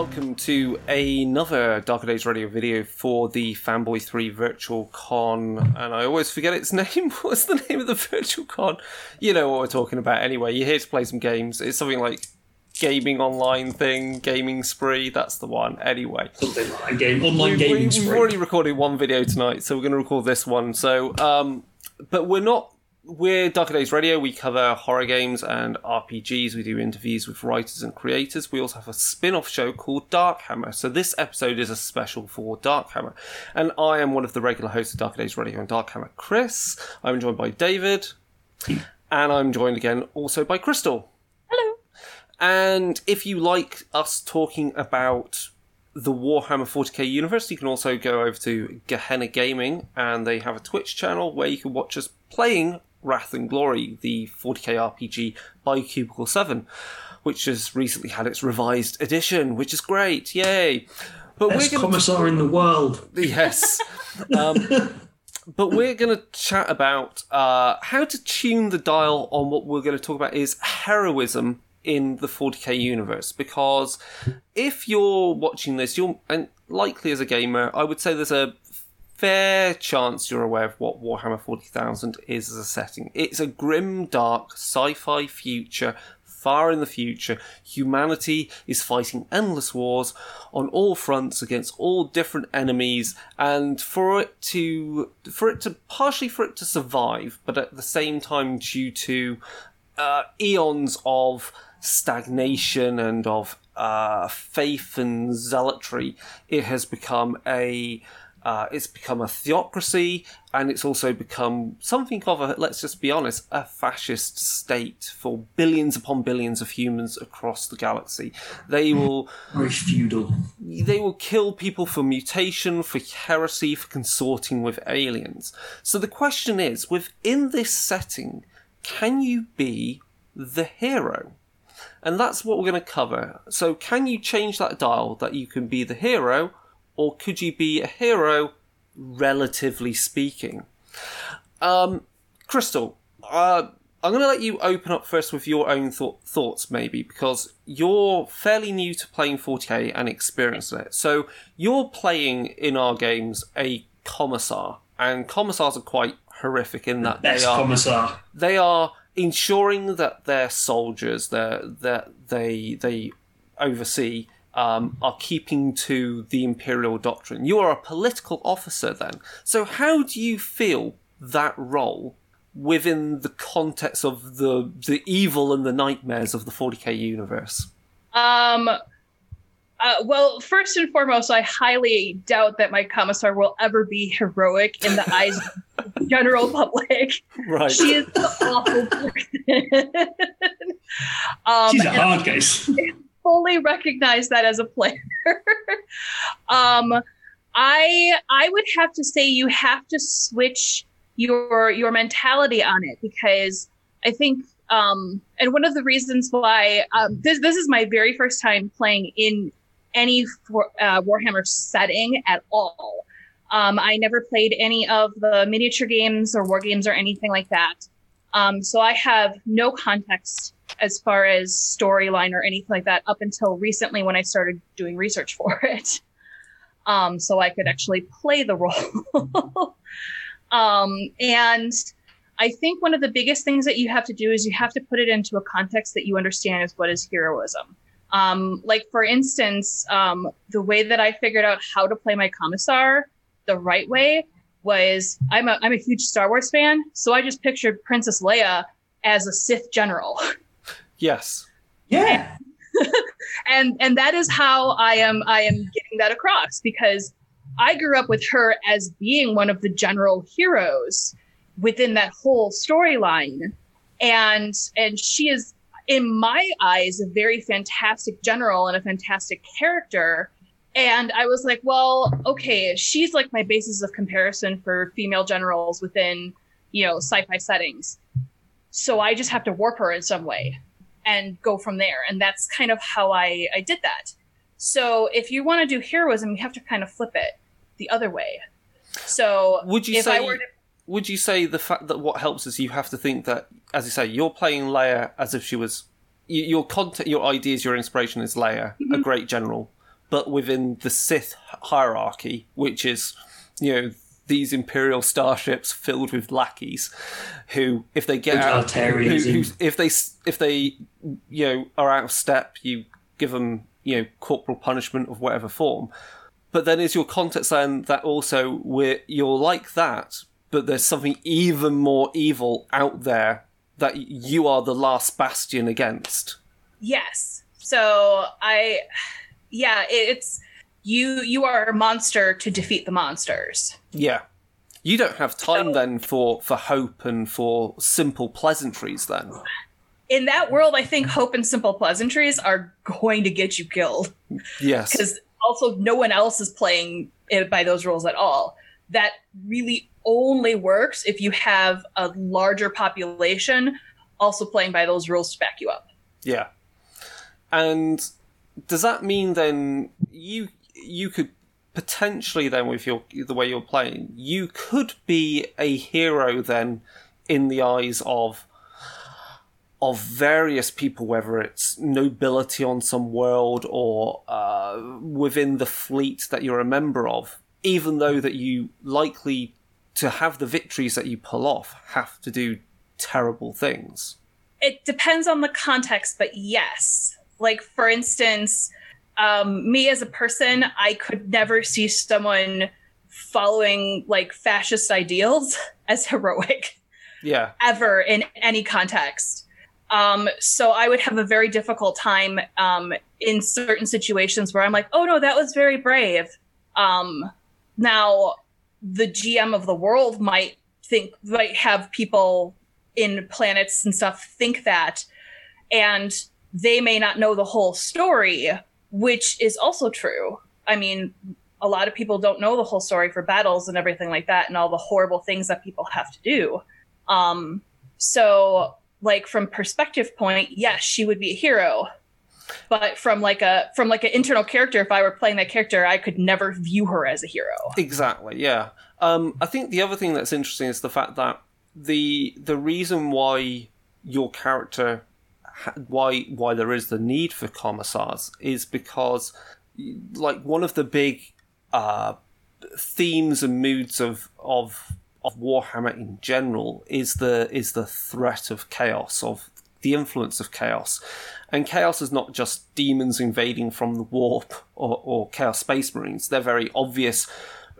welcome to another Darker Days Radio video for the Fanboy 3 Virtual Con. And I always forget its name. What's the name of the Virtual Con? You know what we're talking about anyway. You're here to play some games. It's something like gaming online thing, gaming spree. That's the one. Anyway, Something like a game, online we, gaming we, we've already recorded one video tonight, so we're going to record this one. So, um, but we're not. We're Darker Days Radio. We cover horror games and RPGs. We do interviews with writers and creators. We also have a spin off show called Dark Hammer. So, this episode is a special for Dark Hammer. And I am one of the regular hosts of Darker Days Radio and Dark Hammer, Chris. I'm joined by David. And I'm joined again also by Crystal. Hello. And if you like us talking about the Warhammer 40k universe, you can also go over to Gehenna Gaming, and they have a Twitch channel where you can watch us playing Wrath and Glory, the 40k RPG by Cubicle 7, which has recently had its revised edition, which is great. Yay! But Best gonna commissar in the world. Yes. Um, but we're going to chat about uh, how to tune the dial on what we're going to talk about is heroism in the 40k universe. Because if you're watching this, you're and likely as a gamer, I would say there's a fair chance you're aware of what Warhammer 40,000 is as a setting. It's a grim, dark sci-fi future far in the future, humanity is fighting endless wars on all fronts against all different enemies, and for it to for it to partially for it to survive, but at the same time due to uh, eons of stagnation and of uh, faith and zealotry, it has become a uh, it's become a theocracy, and it's also become something of a, let's just be honest, a fascist state for billions upon billions of humans across the galaxy. They will, Very feudal. they will kill people for mutation, for heresy, for consorting with aliens. So the question is, within this setting, can you be the hero? And that's what we're going to cover. So, can you change that dial that you can be the hero, or could you be a hero, relatively speaking? Um, Crystal, uh, I'm going to let you open up first with your own thought thoughts, maybe, because you're fairly new to playing 40k and experiencing it. So, you're playing in our games a commissar, and commissars are quite horrific in that Best they are commissar. they are ensuring that their soldiers that that they they oversee um, are keeping to the imperial doctrine. You are a political officer then. So how do you feel that role within the context of the the evil and the nightmares of the 40k universe? Um. Uh, well, first and foremost, I highly doubt that my commissar will ever be heroic in the eyes of the general public. Right. She is an awful person. um, She's a hard case. Fully recognize that as a player. um, I I would have to say you have to switch your your mentality on it because I think um, and one of the reasons why um, this this is my very first time playing in any for, uh, Warhammer setting at all. Um, I never played any of the miniature games or war games or anything like that. Um, so I have no context as far as storyline or anything like that up until recently when I started doing research for it. Um, so I could actually play the role. um, and I think one of the biggest things that you have to do is you have to put it into a context that you understand as what is heroism. Um, like for instance, um, the way that I figured out how to play my commissar the right way was I'm a I'm a huge Star Wars fan, so I just pictured Princess Leia as a Sith general. Yes. Yeah. and and that is how I am I am getting that across because I grew up with her as being one of the general heroes within that whole storyline and and she is in my eyes a very fantastic general and a fantastic character and I was like well okay she's like my basis of comparison for female generals within you know sci-fi settings so I just have to warp her in some way and go from there. And that's kind of how I, I did that. So if you want to do heroism, you have to kind of flip it the other way. So Would you if say I were to, would you say the fact that what helps is you have to think that, as you say, you're playing Leia as if she was your content, your ideas, your inspiration is Leia, a mm-hmm. great general, but within the Sith hierarchy, which is, you know, these Imperial starships filled with lackeys, who, if they get out, who, who, if they if they you know are out of step, you give them you know corporal punishment of whatever form. But then is your context then that also we're you're like that, but there's something even more evil out there that you are the last bastion against. Yes. So I, yeah, it's you. You are a monster to defeat the monsters. Yeah. You don't have time so, then for for hope and for simple pleasantries. Then. In that world, I think hope and simple pleasantries are going to get you killed. Yes. Because also no one else is playing it by those rules at all. That really only works if you have a larger population also playing by those rules to back you up. Yeah. And does that mean then you you could potentially then with your the way you're playing, you could be a hero then in the eyes of of various people, whether it's nobility on some world or uh, within the fleet that you're a member of, even though that you likely to have the victories that you pull off have to do terrible things. It depends on the context, but yes. Like, for instance, um, me as a person, I could never see someone following like fascist ideals as heroic. Yeah. Ever in any context. Um, so I would have a very difficult time um, in certain situations where I'm like, oh no, that was very brave. Um, now, the GM of the world might think, might have people in planets and stuff think that, and they may not know the whole story, which is also true. I mean, a lot of people don't know the whole story for battles and everything like that, and all the horrible things that people have to do. Um, so like from perspective point, yes, she would be a hero. But from like a from like an internal character, if I were playing that character, I could never view her as a hero. Exactly. Yeah. Um, I think the other thing that's interesting is the fact that the the reason why your character why why there is the need for commissars is because like one of the big uh, themes and moods of of of Warhammer in general is the is the threat of chaos, of the influence of chaos. And chaos is not just demons invading from the warp or, or chaos space marines. They're very obvious,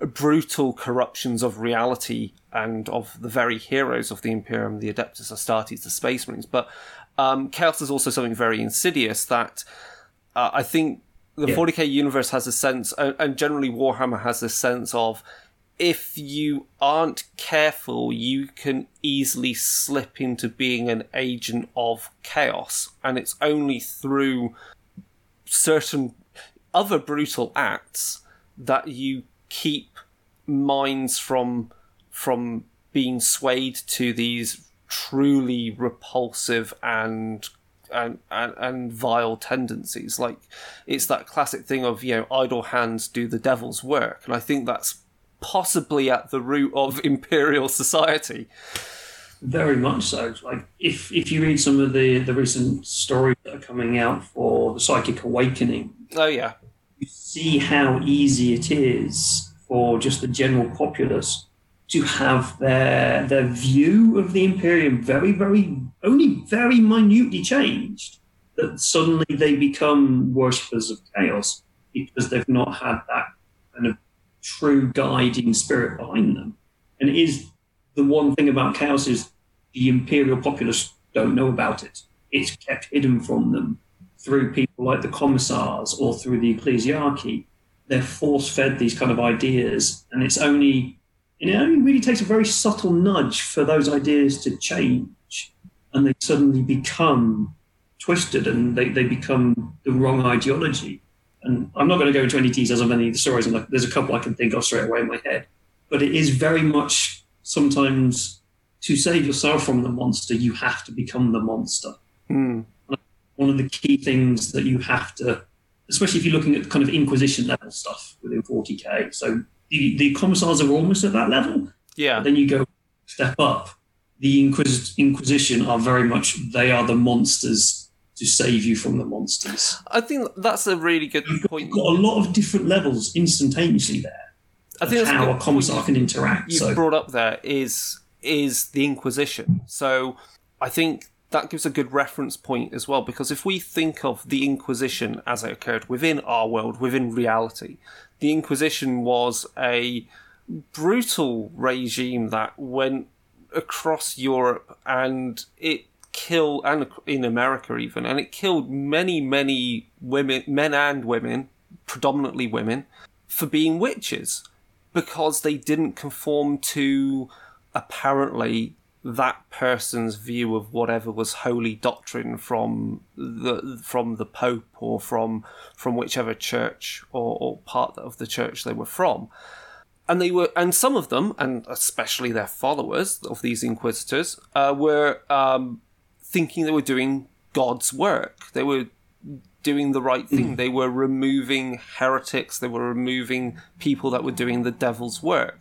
brutal corruptions of reality and of the very heroes of the Imperium, the Adeptus Astartes, the space marines. But um, chaos is also something very insidious that uh, I think the yeah. 40k universe has a sense, and generally Warhammer has this sense of if you aren't careful, you can easily slip into being an agent of chaos. And it's only through certain other brutal acts that you keep minds from from being swayed to these truly repulsive and and, and, and vile tendencies. Like it's that classic thing of you know idle hands do the devil's work, and I think that's possibly at the root of imperial society. Very much so. Like if if you read some of the the recent stories that are coming out for the psychic awakening, oh yeah, you see how easy it is for just the general populace to have their their view of the Imperium very, very only very minutely changed. That suddenly they become worshippers of chaos because they've not had that kind of true guiding spirit behind them. And it is the one thing about chaos is the imperial populace don't know about it. It's kept hidden from them through people like the commissars or through the ecclesiarchy. They're force fed these kind of ideas, and it's only it only really takes a very subtle nudge for those ideas to change, and they suddenly become twisted and they, they become the wrong ideology. And I'm not going to go into any details of any of the stories. And there's a couple I can think of straight away in my head. But it is very much sometimes to save yourself from the monster, you have to become the monster. Mm. One of the key things that you have to, especially if you're looking at kind of Inquisition level stuff within 40k. So the, the commissars are almost at that level. Yeah. then you go step up. The Inquis- Inquisition are very much, they are the monsters to save you from the monsters. I think that's a really good You've point. you've got a lot of different levels instantaneously there. I think that's a how good a commissar can interact. you've So brought up there is is the Inquisition. So I think that gives a good reference point as well because if we think of the Inquisition as it occurred within our world, within reality, the Inquisition was a brutal regime that went across Europe and it killed and in America even and it killed many many women men and women predominantly women for being witches because they didn't conform to apparently that person's view of whatever was holy doctrine from the from the pope or from from whichever church or, or part of the church they were from. And they were and some of them and especially their followers of these inquisitors uh, were um, thinking they were doing god's work. They were doing the right thing. They were removing heretics. They were removing people that were doing the devil's work.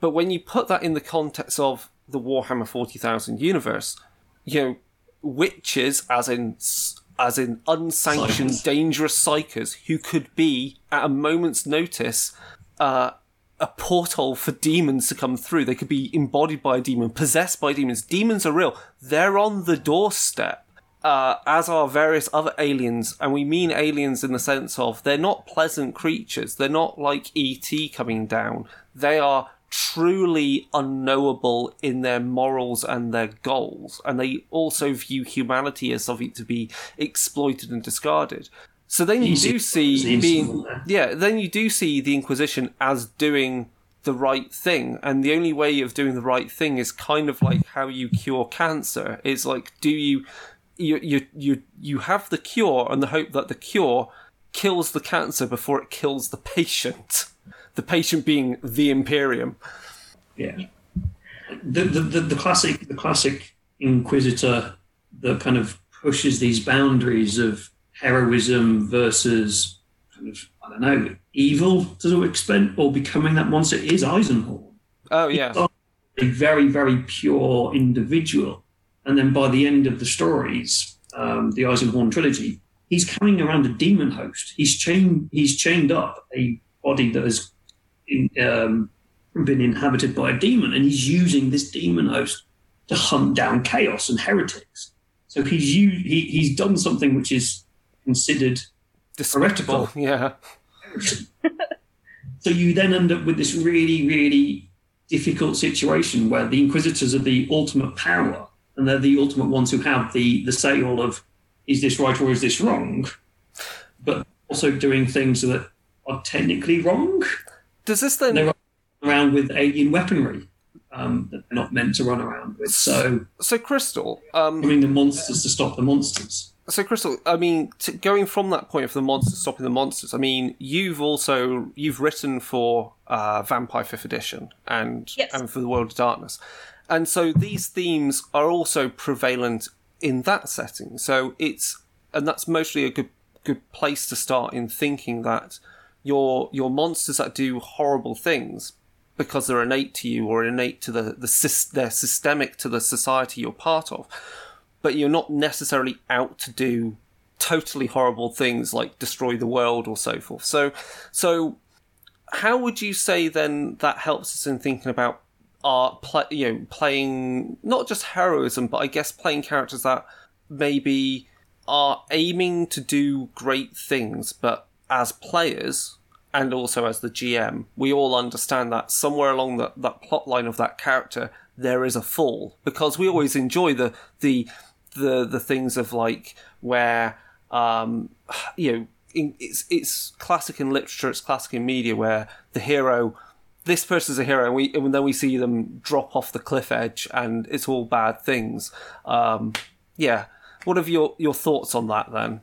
But when you put that in the context of the warhammer 40000 universe you know witches as in as in unsanctioned Psykers. dangerous psykers who could be at a moment's notice uh, a portal for demons to come through. They could be embodied by a demon, possessed by demons. Demons are real. They're on the doorstep, uh, as are various other aliens. And we mean aliens in the sense of they're not pleasant creatures. They're not like E.T. coming down. They are truly unknowable in their morals and their goals. And they also view humanity as something to be exploited and discarded. So then you do see being yeah, then you do see the Inquisition as doing the right thing, and the only way of doing the right thing is kind of like how you cure cancer. It's like, do you you you you you have the cure and the hope that the cure kills the cancer before it kills the patient. The patient being the Imperium. yeah, the, the the the classic the classic inquisitor that kind of pushes these boundaries of heroism versus kind of I don't know evil to some extent or becoming that monster is Eisenhorn. Oh yeah, a very, very pure individual. And then by the end of the stories, um, the Eisenhorn trilogy, he's carrying around a demon host. He's chained. He's chained up a body that has in, um, been inhabited by a demon, and he's using this demon host to hunt down chaos and heretics. So he's u- he, he's done something which is considered despicable. Yeah, so you then end up with this really, really difficult situation where the Inquisitors are the ultimate power, and they're the ultimate ones who have the the say all of is this right or is this wrong, but also doing things that are technically wrong. Does this then? They're around with alien weaponry um, that they're not meant to run around with. So So Crystal, um, bring the monsters to stop the monsters. So, Crystal, I mean, t- going from that point of the monsters stopping the monsters, I mean, you've also you've written for uh, Vampire Fifth Edition and Yes. and for the World of Darkness, and so these themes are also prevalent in that setting. So it's and that's mostly a good good place to start in thinking that your your monsters that do horrible things because they're innate to you or innate to the the they're systemic to the society you're part of but you're not necessarily out to do totally horrible things like destroy the world or so forth. So, so how would you say then that helps us in thinking about our play, you know, playing not just heroism, but I guess playing characters that maybe are aiming to do great things, but as players and also as the GM, we all understand that somewhere along the, that plot line of that character there is a fall because we always enjoy the the the the things of like where um you know in, it's it's classic in literature it's classic in media where the hero this person's a hero and we and then we see them drop off the cliff edge and it's all bad things. Um yeah. What are your your thoughts on that then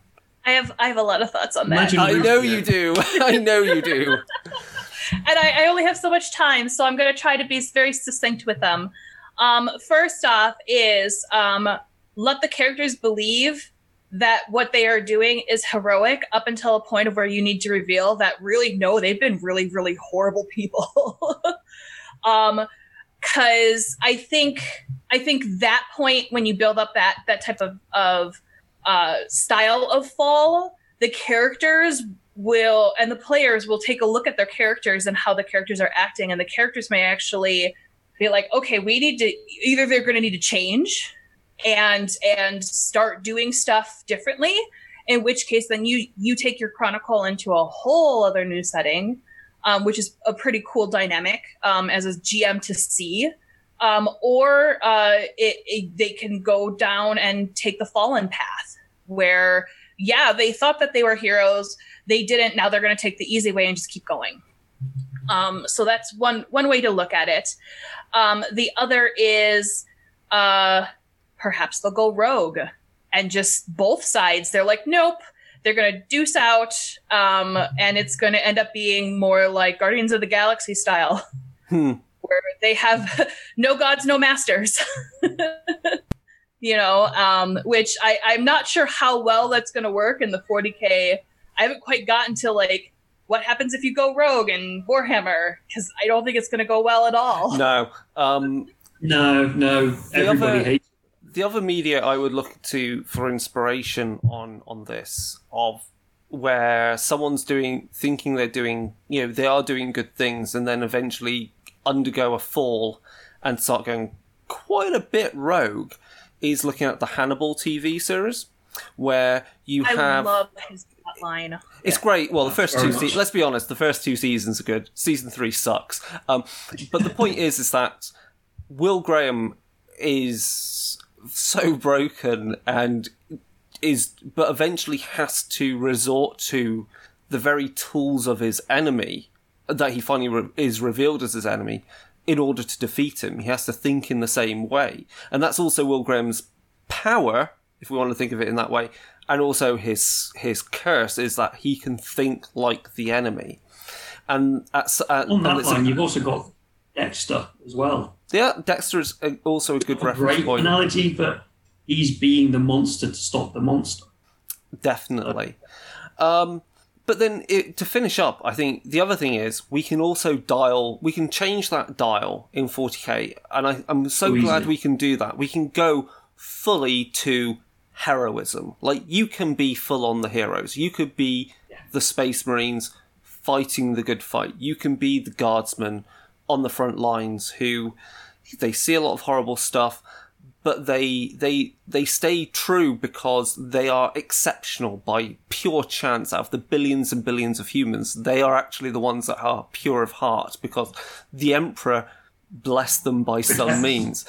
I have I have a lot of thoughts on that. Imagine- i know Yeah. you do i know you do and I, I only have so much time, so I'm going to try to be very succinct with them. Um, first off, is um, let the characters believe that what they are doing is heroic up until a point of where you need to reveal that really no, they've been really, really horrible people. um, because I think I think that point when you build up that that type of of uh, style of fall, the characters will and the players will take a look at their characters and how the characters are acting, and the characters may actually be like, okay, we need to either they're going to need to change and and start doing stuff differently in which case then you you take your chronicle into a whole other new setting um, which is a pretty cool dynamic um, as a gm to see um, or uh, it, it, they can go down and take the fallen path where yeah they thought that they were heroes. They didn't. Now they're going to take the easy way and just keep going. Um, so that's one one way to look at it. Um, the other is uh, perhaps they'll go rogue and just both sides they're like nope they're going to deuce out um, and it's going to end up being more like guardians of the galaxy style. Hmm. where they have no gods no masters you know um, which I, i'm not sure how well that's going to work in the 40k i haven't quite gotten to like what happens if you go rogue in warhammer because i don't think it's going to go well at all No. Um, No, no, everybody other- hates. the other media I would look to for inspiration on on this of where someone's doing thinking they're doing you know they are doing good things and then eventually undergo a fall and start going quite a bit rogue is looking at the Hannibal TV series where you have. i have love his line it's great. Well, the first two. much. Se- let's be honest. The first two seasons are good. Season three sucks. Um, but the point is, is that Will Graham is so broken and is, but eventually has to resort to the very tools of his enemy that he finally re- is revealed as his enemy in order to defeat him. He has to think in the same way, and that's also Will Graham's power, if we want to think of it in that way, and also his his curse is that he can think like the enemy. And at, s- uh, On and that it's a- line, you've also got Dexter as well. yeah, Dexter is also a good A reference great point. analogy, but he's being the monster to stop the monster. Definitely. Um, but then it, to finish up, I think the other thing is we can also dial, we can change that dial in 40k, and I, I'm so So glad we can do that. We can go fully to heroism. Like you can be full on the heroes. You could be the Space Marines fighting the good fight. You can be the guardsmen on the front lines who they see a lot of horrible stuff but they they they stay true because they are exceptional by pure chance. Out of the billions and billions of humans they are actually the ones that are pure of heart because the emperor blessed them by some means.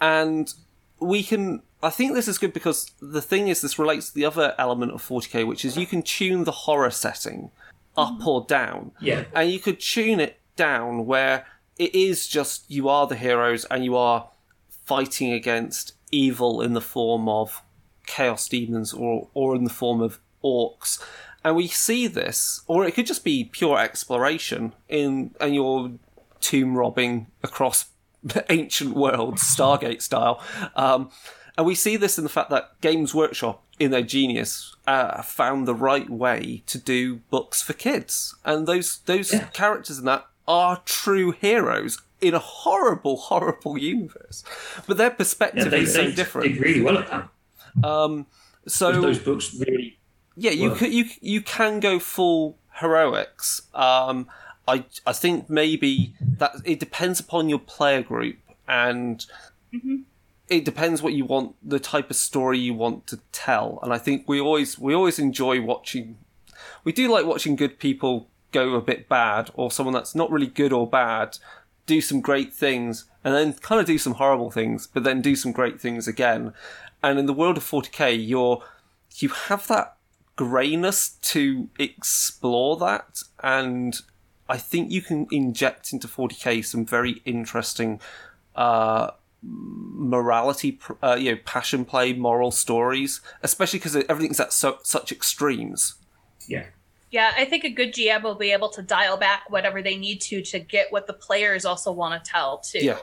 And we can I think this is good because the thing is this relates to the other element of 40k which is you can tune the horror setting up mm-hmm. or down. Yeah. and you could tune it down where it is just you are the heroes and you are fighting against evil in the form of chaos demons or or in the form of orcs. And we see this or it could just be pure exploration in and you're tomb robbing across ancient worlds stargate style. Um, and we see this in the fact that games workshop in their genius uh, found the right way to do books for kids. And those those Yeah. characters in that are true heroes in a horrible horrible universe but their Yeah, perspective they, is so they different did really well at that. so those books really. yeah, you work. could you you can go full heroics. Um, I I think maybe that it depends upon your player group and it depends what you want, the type of story you want to tell. And I think we always we always enjoy watching. We do like watching good people go a bit bad, or someone that's not really good or bad do some great things, and then kind of do some horrible things, but then do some great things again. And in the world of 40k, you're you have that grayness to explore that and i think you can inject into 40k some very interesting uh morality uh, you know passion play moral stories especially because everything's at so, such extremes Yeah. Yeah, I think a good GM will be able to dial back whatever they need to to get what the players also want to tell too. Yeah.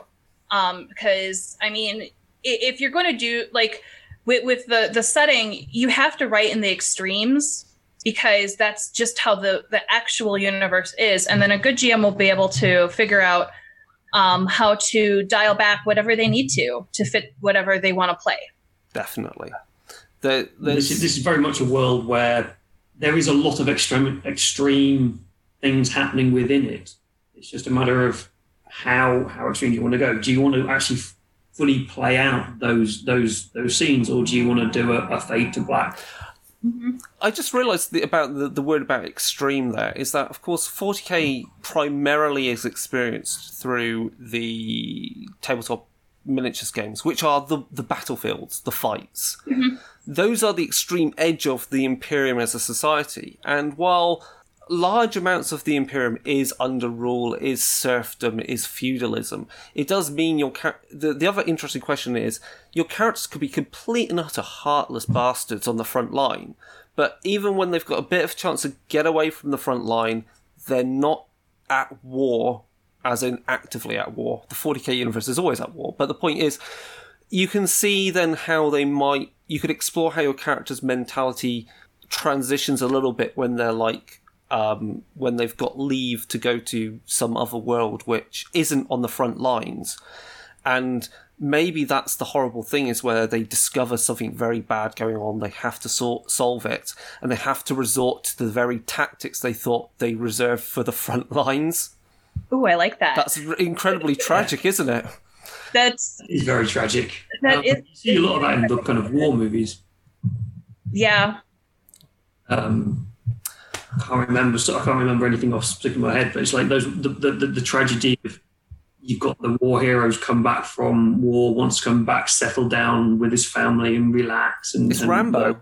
Um, because I mean, if you're going to do like with, with the the setting, you have to write in the extremes because that's just how the the actual universe is, and then a good GM will be able to figure out um, how to dial back whatever they need to to fit whatever they want to play. definitely There, this, is, this is very much a world where there is a lot of extreme extreme things happening within it. It's just a matter of how how extreme do you want to go. Do you want to actually fully play out those those those scenes, or do you want to do a, a fade to black? Mm-hmm. I just realised about the, the word about extreme there is that, of course, 40k primarily is experienced through the tabletop miniatures games, which are the, the battlefields, the fights. Mm-hmm. Those are the extreme edge of the Imperium as a society. And while large amounts of the Imperium is under rule, is serfdom, is feudalism. It does mean your char- the the other interesting question is your characters could be complete and utter heartless bastards on the front line, but even when they've got a bit of chance to get away from the front line, they're not at war, as in actively at war. The 40k universe is always at war, but the point is, you can see then how they might. You could explore how your character's mentality transitions a little bit when they're like um, when they've got leave to go to some other world which isn't on the front lines. And maybe that's the horrible thing is where they discover something very bad going on. They have to sort, solve it and they have to resort to the very tactics they thought they reserved for the front lines. Oh, I like that. That's incredibly tragic, isn't it? That's it's very tragic. That um, is, you see a lot of that in the kind of war movies. Yeah. Um, I can't remember. I can't remember anything off the top of my head, but it's like those the, the, the, the tragedy of you've got the war heroes come back from war, wants to come back, settle down with his family and relax. And it's and, Rambo. Uh,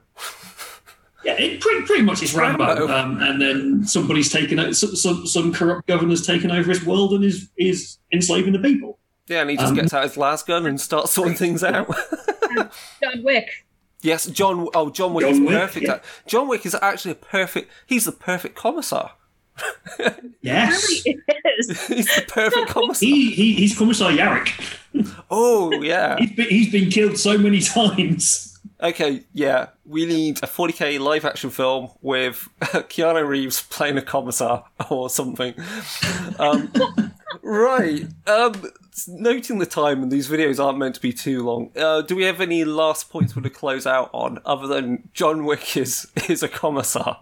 yeah, it pretty, pretty much it's Rambo. Rambo. Um, and then somebody's taken out some, some, some corrupt governor's taken over his world and is is enslaving the people. Yeah, and he just um, gets out his lasgun and starts sorting things out. John Wick. Yes, John. Oh, John Wick John is Wick, perfect. Yeah. John Wick is actually a perfect. He's the perfect commissar. yes, really is. he's the perfect commissar. He, he, he's Commissar Yarrick. Oh yeah, he's been, he's been killed so many times. Okay, yeah, we need a 40k live action film with Keanu Reeves playing a commissar or something. Um, right. Um, noting the time, and these videos aren't meant to be too long. Uh, do we have any last points we want to close out on, other than John Wick is is a commissar?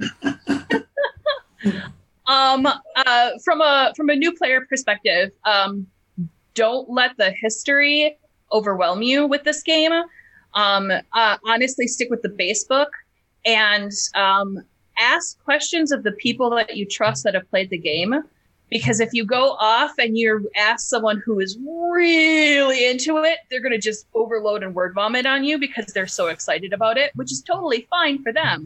um, uh, from a from a new player perspective, um, don't let the history overwhelm you with this game. Um, uh, honestly, stick with the base book and um, ask questions of the people that you trust that have played the game because if you go off and you ask someone who is really into it, they're going to just overload and word vomit on you because they're so excited about it, which is totally fine for them.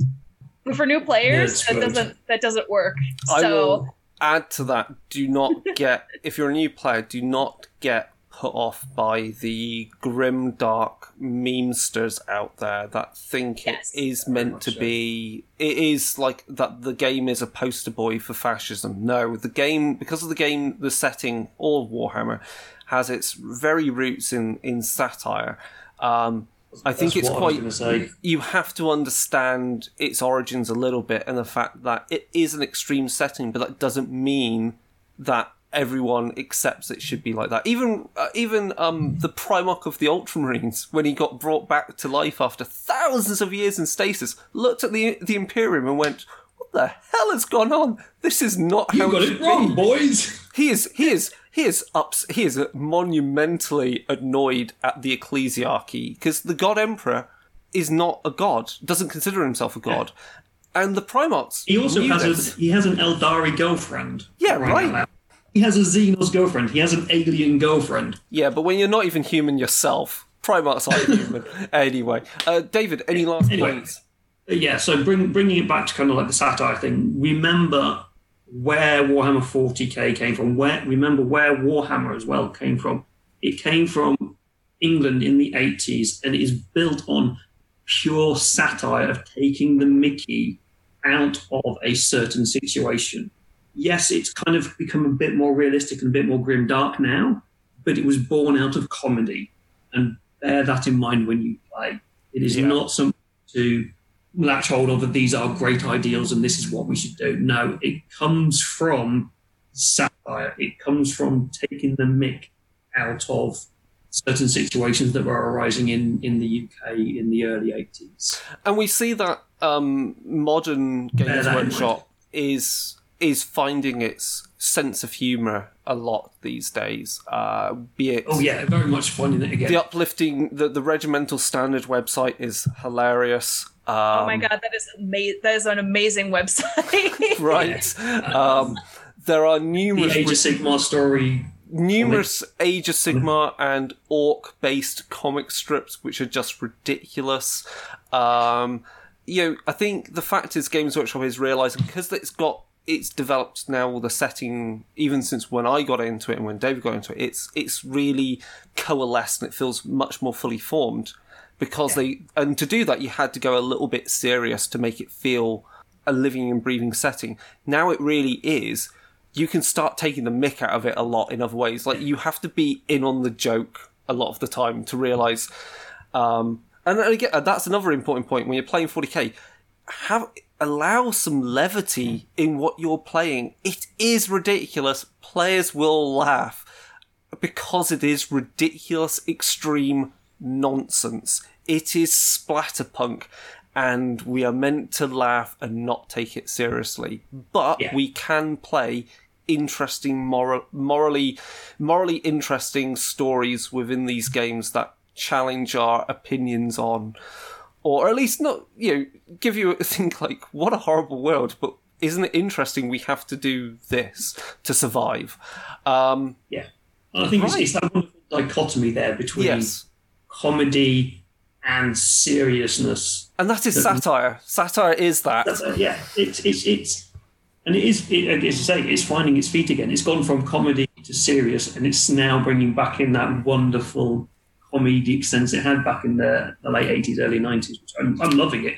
But for new players, that doesn't that doesn't work. I so will add to that. Do not get if you're a new player, do not get put off by the grim dark memesters out there that think yes. it is meant to so. be it is like that the game is a poster boy for fascism no the game because of the game the setting all of warhammer has its very roots in in satire um, I think it's quite. You have to understand its origins a little bit, and the fact that it is an extreme setting, but that doesn't mean that everyone accepts it should be like that. Even uh, even um, the Primarch of the Ultramarines, when he got brought back to life after thousands of years in stasis, looked at the the Imperium and went, "What the hell has gone on? This is not how you got it, it wrong, be. boys." He is he is he is ups he is monumentally annoyed at the ecclesiarchy because the God Emperor is not a god, doesn't consider himself a god. Yeah. And the Primarchs. He also has a, he has an Eldari girlfriend. Yeah, right. right he has a Xenos girlfriend. He has an alien girlfriend. Yeah, but when you're not even human yourself, Primarchs aren't human. Anyway, uh, David, any last anyway, points? Uh, yeah, so bring, bringing it back to kind of like the satire thing, remember where Warhammer 40k came from. Where Remember where Warhammer as well came from. It came from England in the 80s and it is built on pure satire of taking the mickey out of a certain situation yes, it's kind of become a bit more realistic and a bit more grim dark now, but it was born out of comedy. And bear that in mind when you play. It is yeah. not something to latch hold of that these are great ideals and this is what we should do. No, it comes from satire. It comes from taking the mick out of certain situations that were arising in, in the UK in the early 80s. And we see that um, modern Games Workshop is is finding its sense of humour a lot these days. Uh, be it Oh, yeah, very much finding it again. the uplifting, the, the regimental standard website is hilarious. Um, oh my god, that is ama- that is an amazing website. Right. Um, there are the numerous Age of Sigmar story. numerous Age of Sigmar and Orc based comic strips, which are just ridiculous. Um, you know, I think the fact is Games Workshop is realizing because it's got it's developed now the setting even since when I got into it and when David got into it, it's it's really coalesced and it feels much more fully formed because they and to do that you had to go a little bit serious to make it feel a living and breathing setting. Now it really is. You can start taking the mick out of it a lot in other ways. Like you have to be in on the joke a lot of the time to realize. Um, and again, that's another important point when you're playing 40k. Have allow some levity hmm. in what you're playing. It is ridiculous. Players will laugh because it is ridiculous, extreme nonsense. It is splatterpunk, and we are meant to laugh and not take it seriously. But Yeah. we can play interesting, moral, morally, morally interesting stories within these games that challenge our opinions on, or at least not, you know, give you a think like, what a horrible world, but isn't it interesting we have to do this to survive? Um, Yeah. I think Right. it's, it's that wonderful dichotomy there between yes. comedy and seriousness. And that is satire. Satire is that. That's, uh, yeah, it's it's it's and it is it, as I say, it's finding its feet again. It's gone from comedy to serious, and it's now bringing back in that wonderful comedic sense it had back in the, the late eighties, early nineties. Which I'm, I'm loving it.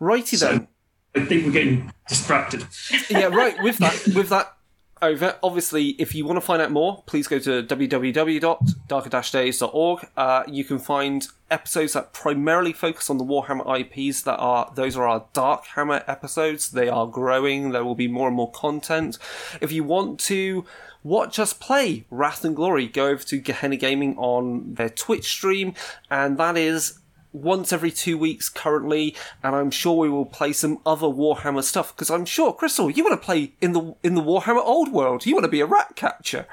Righty So then. I think we're getting distracted. yeah, right. With that, with that over. Obviously, if you want to find out more, please go to www.darker-days.org. Uh, you can find episodes that primarily focus on the Warhammer IPs. That are those are our Dark Hammer episodes. They are growing. There will be more and more content. If you want to watch us play Wrath and Glory, go over to Gehenna Gaming on their Twitch stream, and that is once every two weeks currently, and I'm sure we will play some other Warhammer stuff because I'm sure, Crystal, you want to play in the in the Warhammer Old World. You want to be a rat catcher,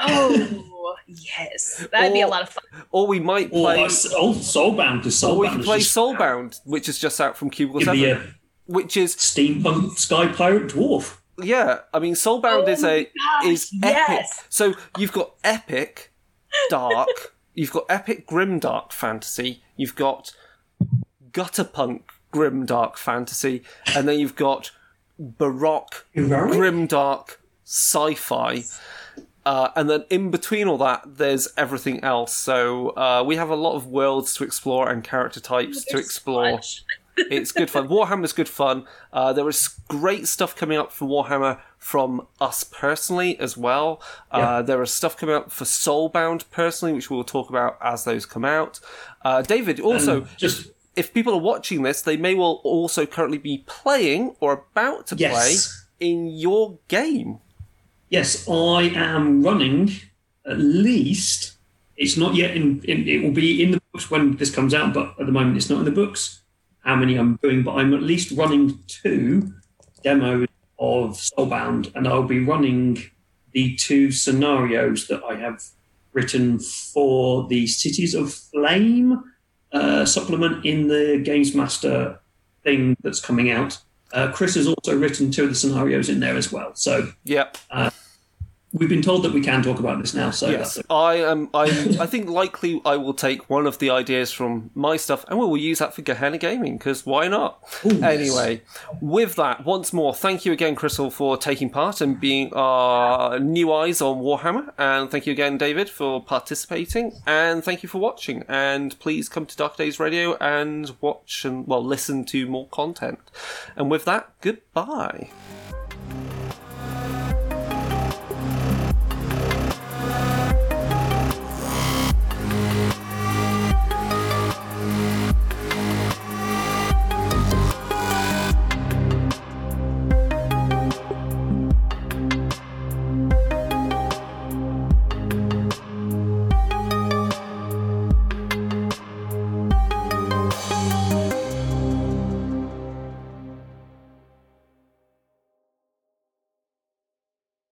oh yes, that'd be a lot of fun. or we might play. uh, old Soulbound, because Or Soulbound we can play just- Soulbound, which is just out from Cubicle Seven, a which is steampunk sky pirate dwarf. Yeah. I mean, Soulbound Oh is a my is epic. yes. So you've got epic, dark. you've got epic grim dark fantasy. You've got gutter punk grim dark fantasy, and then you've got baroque grim dark sci-fi. Uh, and then in between all that, there's everything else. So uh, we have a lot of worlds to explore and character types to explore much. It's good fun. Warhammer's good fun. Uh, there is great stuff coming up for Warhammer from us personally as well. Uh, there is stuff coming up for Soulbound personally, which we'll talk about as those come out. Uh, David, also, And just if people are watching this, they may well also currently be playing or about to Yes. play in your game. Yes, I am running at least. It's not yet in, in. It will be in the books when this comes out, but at the moment it's not in the books. How many I'm doing, but I'm at least running two demos of Soulbound, and I'll be running the two scenarios that I have written for the Cities of Flame uh, supplement in the Games Master thing that's coming out. Uh, Chris has also written two of the scenarios in there as well. So Yep. We've been told that we can talk about this now, so Yes, I am. I I think likely I will take one of the ideas from my stuff, and we will use that for Gehenna Gaming because why not? yes. Anyway, with that, once more, thank you again, Crystal, for taking part and being our new eyes on Warhammer, and thank you again, David, for participating, and thank you for watching. And please come to Dark Days Radio and watch and well listen to more content. And with that, goodbye.